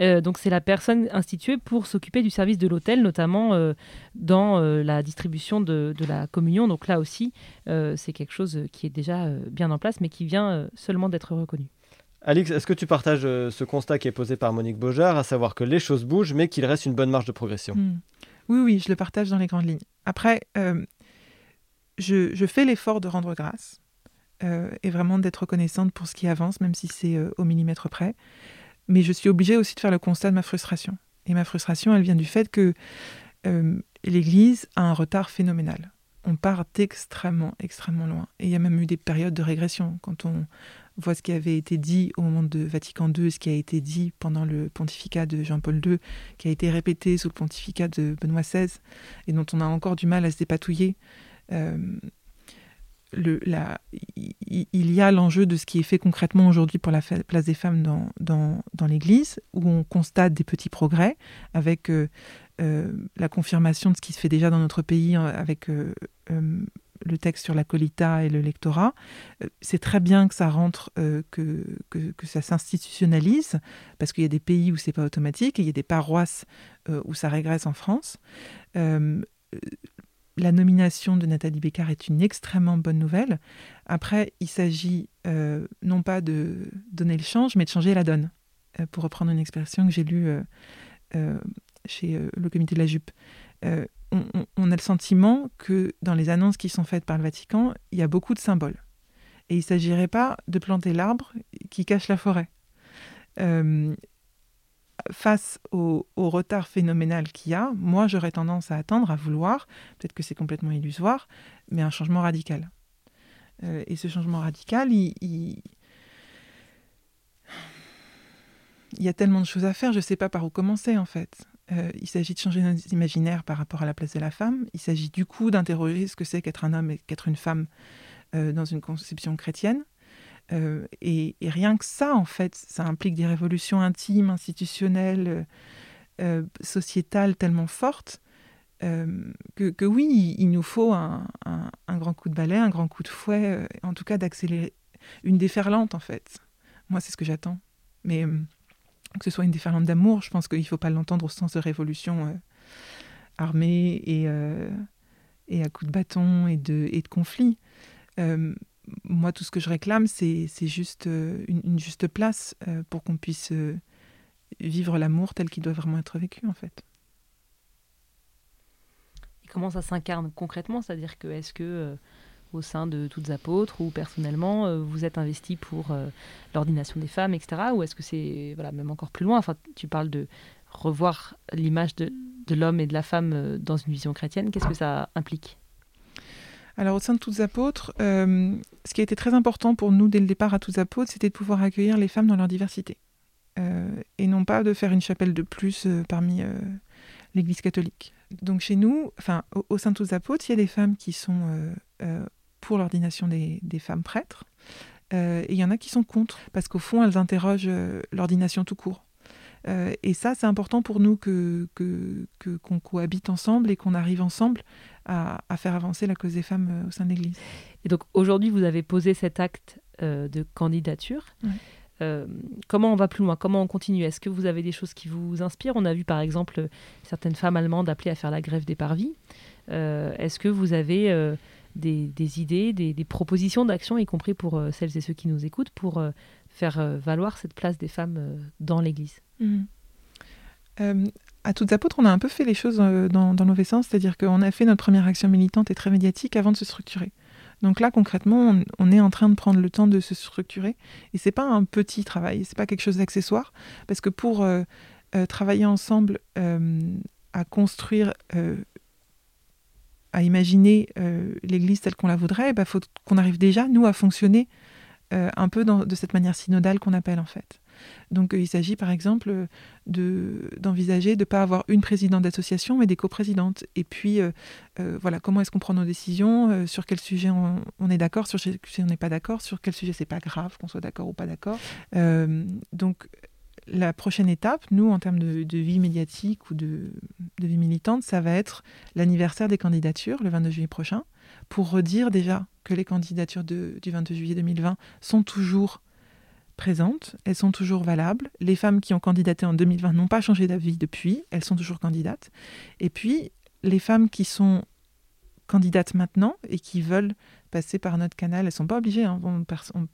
euh, donc c'est la personne instituée pour s'occuper du service de l'hôtel, notamment euh, dans euh, la distribution de, la communion. Donc là aussi, c'est quelque chose qui est déjà bien en place, mais qui vient seulement d'être reconnu.
Alix, est-ce que tu partages ce constat qui est posé par Monique Beaujard, à savoir que les choses bougent, mais qu'il reste une bonne marge de progression? Hmm.
Oui, oui, je le partage dans les grandes lignes. Après, je, je, fais l'effort de rendre grâce et vraiment d'être reconnaissante pour ce qui avance, même si c'est au millimètre près. Mais je suis obligée aussi de faire le constat de ma frustration. Et ma frustration, elle vient du fait que euh, l'Église a un retard phénoménal. On part extrêmement, extrêmement loin. Et il y a même eu des périodes de régression. Quand on voit ce qui avait été dit au moment de Vatican II, ce qui a été dit pendant le pontificat de Jean-Paul II, qui a été répété sous le pontificat de Benoît XVI, et dont on a encore du mal à se dépatouiller. Euh, il y a l'enjeu de ce qui est fait concrètement aujourd'hui pour la place des femmes dans, l'Église, où on constate des petits progrès avec euh, euh, la confirmation de ce qui se fait déjà dans notre pays hein, avec euh, le texte sur la colita et le lectorat. C'est très bien que ça rentre, que, ça s'institutionnalise, parce qu'il y a des pays où c'est pas automatique, et il y a des paroisses où ça régresse en France la nomination de Nathalie Bécard est une extrêmement bonne nouvelle. Après, il s'agit euh, non pas de donner le change, mais de changer la donne, euh, pour reprendre une expression que j'ai lue euh, chez le comité de la jupe. On, a le sentiment que dans les annonces qui sont faites par le Vatican, il y a beaucoup de symboles. Et il ne s'agirait pas de planter l'arbre qui cache la forêt face au, retard phénoménal qu'il y a, moi j'aurais tendance à attendre, à vouloir, peut-être que c'est complètement illusoire, mais un changement radical. Euh, et ce changement radical, il, y a tellement de choses à faire, je ne sais pas par où commencer en fait. Euh, il s'agit de changer nos imaginaires par rapport à la place de la femme. Il s'agit du coup d'interroger ce que c'est qu'être un homme et qu'être une femme euh, dans une conception chrétienne. Euh, et, rien que ça, en fait, ça implique des révolutions intimes, institutionnelles, euh, euh, sociétales tellement fortes que, oui, il, nous faut un, grand coup de balai, un grand coup de fouet, en tout cas d'accélérer une déferlante, en fait. Moi, c'est ce que j'attends. Mais que ce soit une déferlante d'amour, je pense qu'il ne faut pas l'entendre au sens de révolution armée et, à coups de bâton et de, et conflit moi, tout ce que je réclame, c'est juste euh, une, juste place euh, pour qu'on puisse euh, vivre l'amour tel qu'il doit vraiment être vécu, en fait.
Et comment ça s'incarne concrètement? C'est-à-dire que est-ce que au sein de toutes apôtres ou personnellement, vous êtes investi pour l'ordination des femmes, etc. Ou est-ce que c'est voilà, même encore plus loin? Enfin, tu parles de revoir l'image de, de l'homme et de la femme dans une vision chrétienne. Qu'est-ce que ça implique?
Alors au sein de Toutes Apôtres, euh, ce qui a été très important pour nous dès le départ à Toutes Apôtres, c'était de pouvoir accueillir les femmes dans leur diversité. Euh, et non pas de faire une chapelle de plus euh, parmi l'Église catholique. Donc chez nous, enfin au, sein de Toutes Apôtres, il y a des femmes qui sont pour l'ordination des, femmes prêtres, et il y en a qui sont contre, parce qu'au fond, elles interrogent l'ordination tout court. et ça, c'est important pour nous que qu'on cohabite ensemble et qu'on arrive ensemble à, faire avancer la cause des femmes euh, au sein de l'Église.
Et donc aujourd'hui, vous avez posé cet acte euh, de candidature. Euh, comment on va plus loin? Comment on continue? Est-ce que vous avez des choses qui vous inspirent? On a vu par exemple certaines femmes allemandes appeler à faire la grève des parvis. Est-ce que vous avez des, idées, des, propositions d'action, y compris pour celles et ceux qui nous écoutent, pour faire valoir cette place des femmes dans l'Église?
Mmh à toutes apôtres, on a un peu fait les choses euh, dans, dans mauvais sens, c'est-à-dire qu'on a fait notre première action militante et très médiatique avant de se structurer. Donc là, concrètement, on, est en train de prendre le temps de se structurer. Et c'est pas un petit travail, c'est pas quelque chose d'accessoire, parce que pour euh, euh, travailler ensemble à construire, à imaginer l'Église telle qu'on la voudrait, il ben, faut qu'on arrive déjà, nous, à fonctionner un peu de cette manière synodale qu'on appelle en fait. Donc il s'agit par exemple d'envisager de ne pas avoir une présidente d'association, mais des coprésidentes. Et puis, voilà, comment est-ce qu'on prend nos décisions, sur quel sujet on, est d'accord, sur quel sujet on n'est pas d'accord, sur quel sujet c'est pas grave qu'on soit d'accord ou pas d'accord. donc la prochaine étape, nous, en termes de, vie médiatique ou de, vie militante, ça va être l'anniversaire des candidatures, le 22 juillet prochain, pour redire déjà que les candidatures du 22 juillet 2020 sont toujours présentes, elles sont toujours valables. Les femmes qui ont candidaté en 2020 n'ont pas changé d'avis depuis, elles sont toujours candidates. Et puis, les femmes qui sont candidates maintenant et qui veulent passer par notre canal. Elles ne sont pas obligées, hein, on,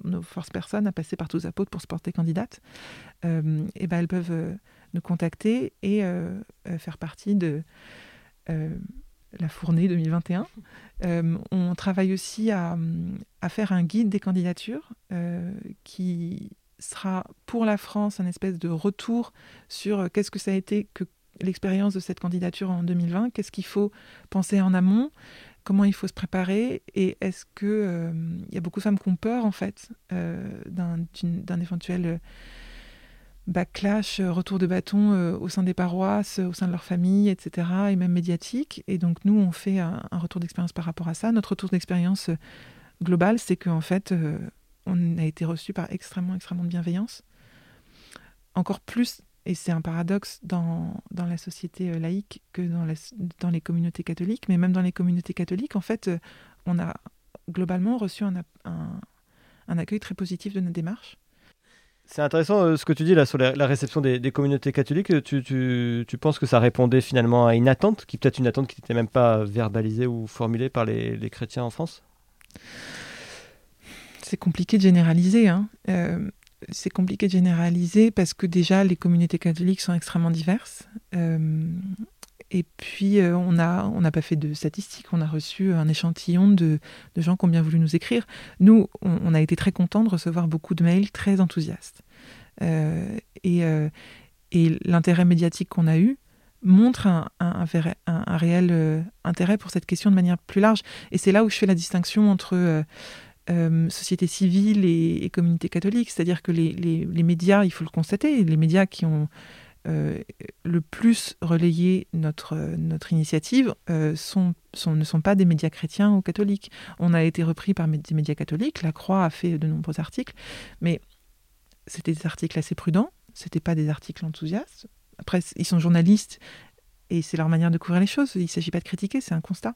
ne force personne à passer par tous apôtres pour se porter candidate. Euh, et ben elles peuvent euh, nous contacter et euh, faire partie de la fournée 2021. on travaille aussi à, faire un guide des candidatures qui sera pour la France un espèce de retour sur qu'est-ce que ça a été que l'expérience de cette candidature en 2020, qu'est-ce qu'il faut penser en amont, comment il faut se préparer? Et est-ce que euh, il y a beaucoup de femmes qui ont peur en fait euh, d'un éventuel euh, backlash, retour de bâton au sein des paroisses, au sein de leur famille, etc. et même médiatique? Et donc nous, on fait un, un retour d'expérience par rapport à ça. Notre retour d'expérience global, c'est qu'en fait, on a été reçu par extrêmement, extrêmement de bienveillance. Encore plus et c'est un paradoxe dans, la société euh, laïque que dans, les communautés catholiques. Mais même dans les communautés catholiques, en fait, euh, on a globalement reçu un, accueil très positif de notre démarche.
C'est intéressant euh, ce que tu dis là sur la, réception des, communautés catholiques. Tu, penses que ça répondait finalement à une attente, qui peut-être une attente qui n'était même pas verbalisée ou formulée par les chrétiens en France?
C'est compliqué de généraliser. Hein c'est compliqué de généraliser parce que déjà les communautés catholiques sont extrêmement diverses. Euh, et puis euh, on n'a pas fait de statistiques, on a reçu un échantillon de, gens qui ont bien voulu nous écrire. Nous, on, a été très contents de recevoir beaucoup de mails très enthousiastes. Euh, et, l'intérêt médiatique qu'on a eu montre un, réel intérêt pour cette question de manière plus large. Et c'est là où je fais la distinction entre euh, société civile et, communauté catholique. C'est-à-dire que les, médias, il faut le constater, les médias qui ont euh, le plus relayé notre, initiative euh, ne sont pas des médias chrétiens ou catholiques. On a été repris par des médias catholiques, La Croix a fait de nombreux articles, mais c'était des articles assez prudents, c'était pas des articles enthousiastes. Après, ils sont journalistes et c'est leur manière de couvrir les choses. Il ne s'agit pas de critiquer, c'est un constat.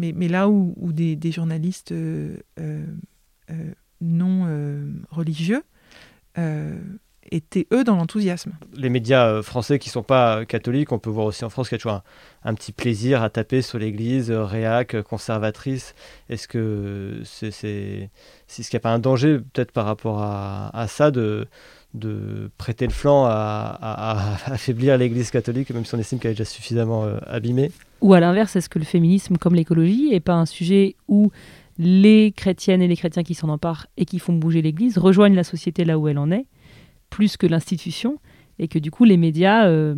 Mais, là où, des, journalistes euh, euh, euh, non religieux étaient, eux, dans l'enthousiasme.
Les médias français qui ne sont pas catholiques, on peut voir aussi en France qu'il y a toujours un, petit plaisir à taper sur l'Église, réac, conservatrice. Est-ce que c'est, ce qu'il n'y a pas un danger, peut-être par rapport à, à ça, de de prêter le flanc à, affaiblir l'Église catholique, même si on estime qu'elle est déjà suffisamment euh, abîmée
Ou à l'inverse, est-ce que le féminisme, comme l'écologie, n'est pas un sujet où les chrétiennes et les chrétiens qui s'en emparent et qui font bouger l'Église rejoignent la société là où elle en est, plus que l'institution, et que du coup les médias euh,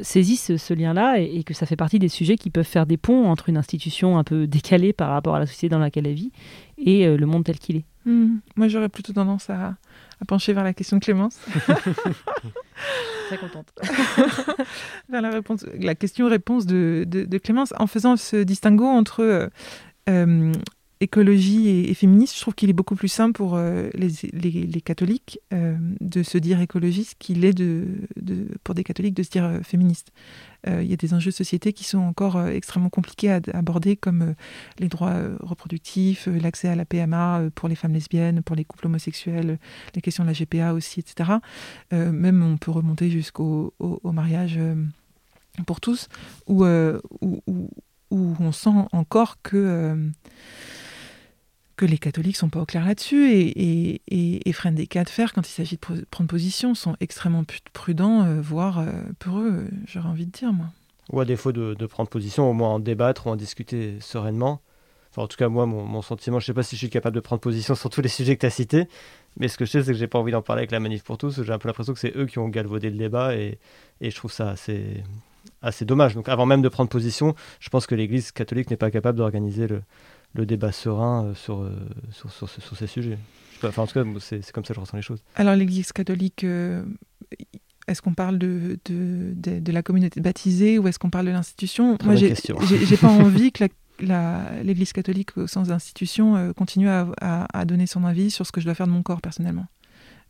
saisissent ce, lien-là et, que ça fait partie des sujets qui peuvent faire des ponts entre une institution un peu décalée par rapport à la société dans laquelle elle vit et euh, le monde tel qu'il est?
Hmm. Moi, j'aurais plutôt tendance à, à pencher vers la question de Clémence. [LAUGHS]
Très contente. [LAUGHS]
vers la, réponse, la question-réponse de, de, Clémence, en faisant ce distinguo entre euh, euh, écologie et, féministe, je trouve qu'il est beaucoup plus simple pour euh, les, les, catholiques euh, de se dire écologiste qu'il est de, pour des catholiques de se dire euh, féministe. Il y a des enjeux de société qui sont encore extrêmement compliqués à, aborder, comme les droits reproductifs, l'accès à la PMA pour les femmes lesbiennes, pour les couples homosexuels, les questions de la GPA aussi, etc. même on peut remonter jusqu'au au, mariage pour tous, où, où, où, on sent encore que que les catholiques sont pas au clair là-dessus et, freinent des cas de fer quand il s'agit de prendre position, sont extrêmement prudents, euh, voire euh, peureux, euh, j'aurais envie de dire, moi.
Ou à défaut de, prendre position, au moins en débattre ou en discuter sereinement. Enfin, en tout cas, moi, mon, sentiment, je sais pas si je suis capable de prendre position sur tous les [LAUGHS] sujets que tu as cités, mais ce que je sais, c'est que j'ai pas envie d'en parler avec la Manif pour tous. J'ai un peu l'impression que c'est eux qui ont galvaudé le débat et, et je trouve ça assez, assez dommage. Donc, avant même de prendre position, je pense que l'Église catholique n'est pas capable d'organiser le, le débat serein sur, sur, sur, sur, ces sujets. Enfin, en tout cas, c'est comme ça que je ressens les choses.
Alors, l'Église catholique, est-ce qu'on parle de, de, de, la communauté baptisée ou est-ce qu'on parle de l'institution?
Moi, j'ai
pas [LAUGHS] envie que l'Église catholique, au sens d'institution, continue à, à, donner son avis sur ce que je dois faire de mon corps personnellement,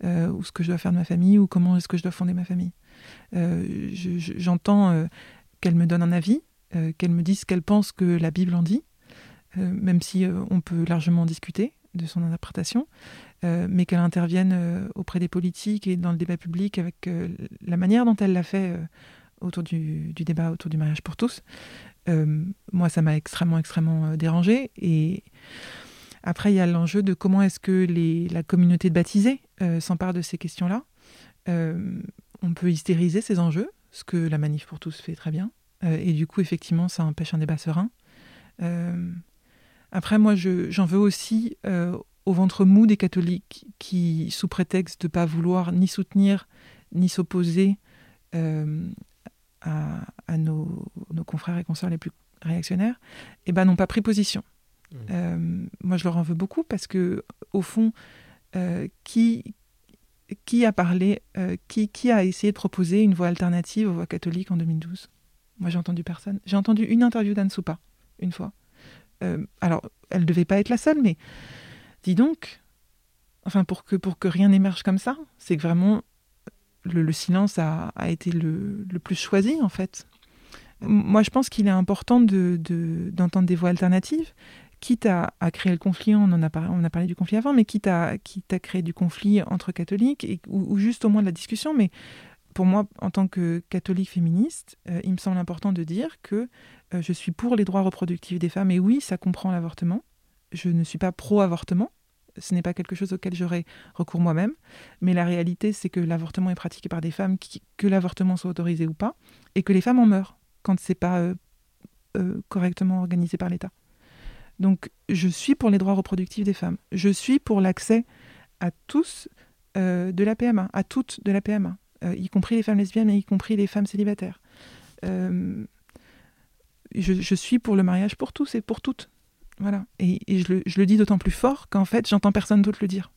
ou ce que je dois faire de ma famille, ou comment est-ce que je dois fonder ma famille. J'entends qu'elle me donne un avis, euh, qu'elle me dise ce qu'elle pense que la Bible en dit, euh, même si euh, on peut largement discuter de son interprétation, mais qu'elle intervienne auprès des politiques et dans le débat public avec la manière dont elle l'a fait autour du, débat autour du mariage pour tous. moi, ça m'a extrêmement, extrêmement dérangé. Et après, il y a l'enjeu de comment est-ce que la communauté de baptisés s'empare de ces questions-là. on peut hystériser ces enjeux, ce que la manif pour tous fait très bien. Euh, et du coup, effectivement, ça empêche un débat serein. Euh, après, moi, j'en veux aussi euh, au ventre mou des catholiques qui, sous prétexte de ne pas vouloir ni soutenir ni s'opposer à, nos, confrères et consoeurs les plus réactionnaires, eh ben, n'ont pas pris position. Mmh. moi, je leur en veux beaucoup parce que, au fond, qui, qui a parlé, qui, qui a essayé de proposer une voie alternative aux voies catholiques en 2012 moi, j'ai entendu personne. J'ai entendu une interview d'Anne Soupa, une fois. Euh, alors, elle devait pas être la seule, mais dis donc, enfin, pour que, pour que rien n'émerge comme ça, c'est que vraiment, le, silence a, été le, le, plus choisi, en fait. Moi, je pense qu'il est important d'entendre de, des voix alternatives, quitte à, à, créer le conflit, on en a, parlé, on a parlé du conflit avant, mais quitte à, quitte à créer du conflit entre catholiques, ou, ou, juste au moins de la discussion, mais pour moi, en tant que catholique féministe, euh, il me semble important de dire que euh, je suis pour les droits reproductifs des femmes. Et oui, ça comprend l'avortement. Je ne suis pas pro-avortement. Ce n'est pas quelque chose auquel j'aurais recours moi-même. Mais la réalité, c'est que l'avortement est pratiqué par des femmes, que l'avortement soit autorisé ou pas, et que les femmes en meurent quand c'est pas euh, correctement organisé par l'État. Donc, je suis pour les droits reproductifs des femmes. Je suis pour l'accès à tous de la PMA, à toutes de la PMA. Euh, y compris les femmes lesbiennes, et y compris les femmes célibataires. Euh, je, suis pour le mariage pour tous et pour toutes. Voilà. Et, je, le, dis d'autant plus fort qu'en fait, j'entends personne d'autre le dire.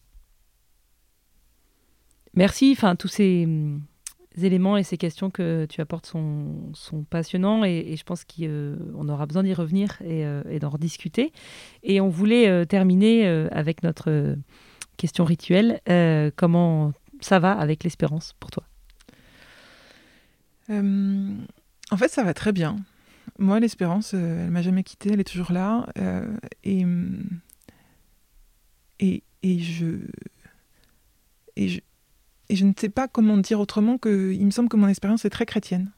Merci. Enfin, tous ces hum, éléments et ces questions que tu apportes sont, sont passionnants et, je pense qu'on aura besoin d'y revenir euh, et d'en rediscuter. Et on voulait terminer avec notre question rituelle. comment ça va avec l'espérance pour toi?
Euh, en fait, ça va très bien. Moi, l'espérance, euh, elle m'a jamais quittée, elle est toujours là. Euh, et, et, et, je, et, je, et je ne sais pas comment dire autrement que il me semble que mon expérience est très chrétienne.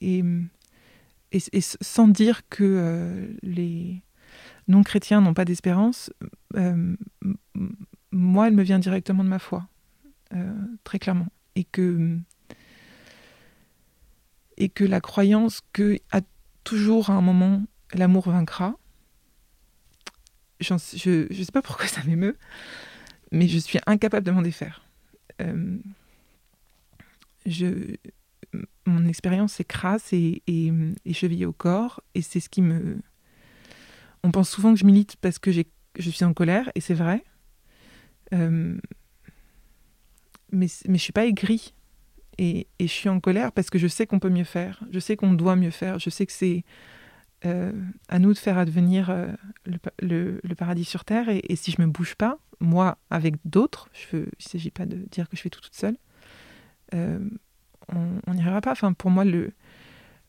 et, et, sans dire que les non-chrétiens n'ont pas d'espérance, moi, elle me vient directement de ma foi, très clairement. Et que et que la croyance que à toujours à un moment l'amour vaincra. je ne sais pas pourquoi ça m'émeut, mais je suis incapable de m'en défaire. Euh, je, mon expérience est crasse et, et, chevillée au corps, et c'est ce qui me. On pense souvent que je milite parce que je suis en colère, et c'est vrai. Euh, mais, mais je suis pas aigrie et, je suis en colère parce que je sais qu'on peut mieux faire, je sais qu'on doit mieux faire, je sais que c'est euh, à nous de faire advenir euh, le, paradis sur Terre. Et, si je me bouge pas, moi avec d'autres, il ne s'agit pas de dire que je fais tout toute seule, euh, on n'y arrivera pas. Enfin, pour moi,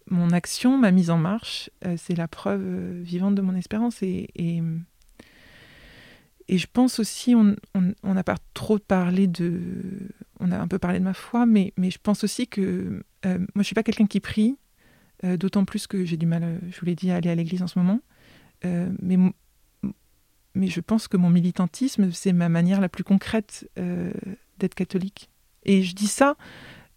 mon action, ma mise en marche, c'est la preuve vivante de mon espérance. Et je pense aussi, on n'a pas trop parlé de. On a un peu parlé de ma foi, mais, je pense aussi que. Euh, moi, je ne suis pas quelqu'un qui prie, euh, d'autant plus que j'ai du mal, euh, je vous l'ai dit, à aller à l'église en ce moment. mais, je pense que mon militantisme, c'est ma manière la plus concrète d'être catholique. Et je dis ça,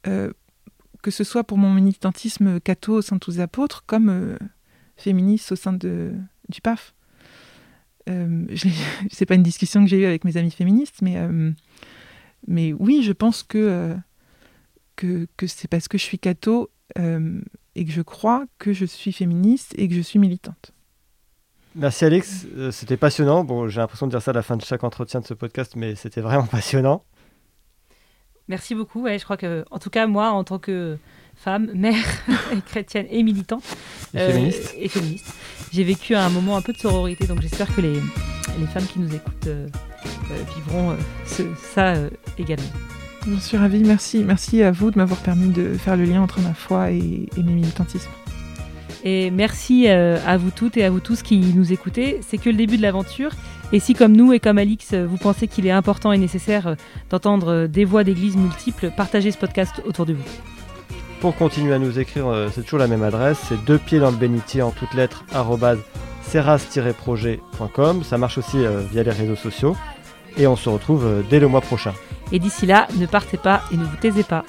que ce soit pour mon militantisme catho au sein de tous les apôtres, comme féministe au sein du PAF. Euh, [LAUGHS] c'est pas une discussion que j'ai eue avec mes amis féministes, mais, euh, mais oui, je pense que, euh, que, que c'est parce que je suis catho et que je crois que je suis féministe et que je suis militante.
Merci Alex, euh, c'était passionnant. Bon, j'ai l'impression de dire ça à la fin de chaque entretien de ce podcast, mais c'était vraiment [LAUGHS] passionnant.
Merci beaucoup. Ouais, je crois que, en tout cas, moi, en tant que femme, mère, [LAUGHS] et chrétienne et militante
Et féministe.
et féministe, j'ai vécu un moment un peu de sororité. Donc j'espère que les, les femmes qui nous écoutent euh, euh, vivront euh, ce- ça euh, également.
J'en suis ravie. Merci. Merci à vous de m'avoir permis de faire le lien entre ma foi et, et mes militantismes.
Et merci euh, à vous toutes et à vous tous qui nous écoutez. C'est que le début de l'aventure. Et si, comme nous et comme Alix, euh, vous pensez qu'il est important et nécessaire euh, d'entendre euh, des voix d'église multiples, partagez ce podcast autour de vous.
Pour continuer à nous écrire, c'est toujours la même adresse, c'est deux pieds dans le bénitier en toutes lettres, serras-projet.com. Ça marche aussi via les réseaux sociaux. Et on se retrouve dès le mois prochain.
Et d'ici là, ne partez pas et ne vous taisez pas.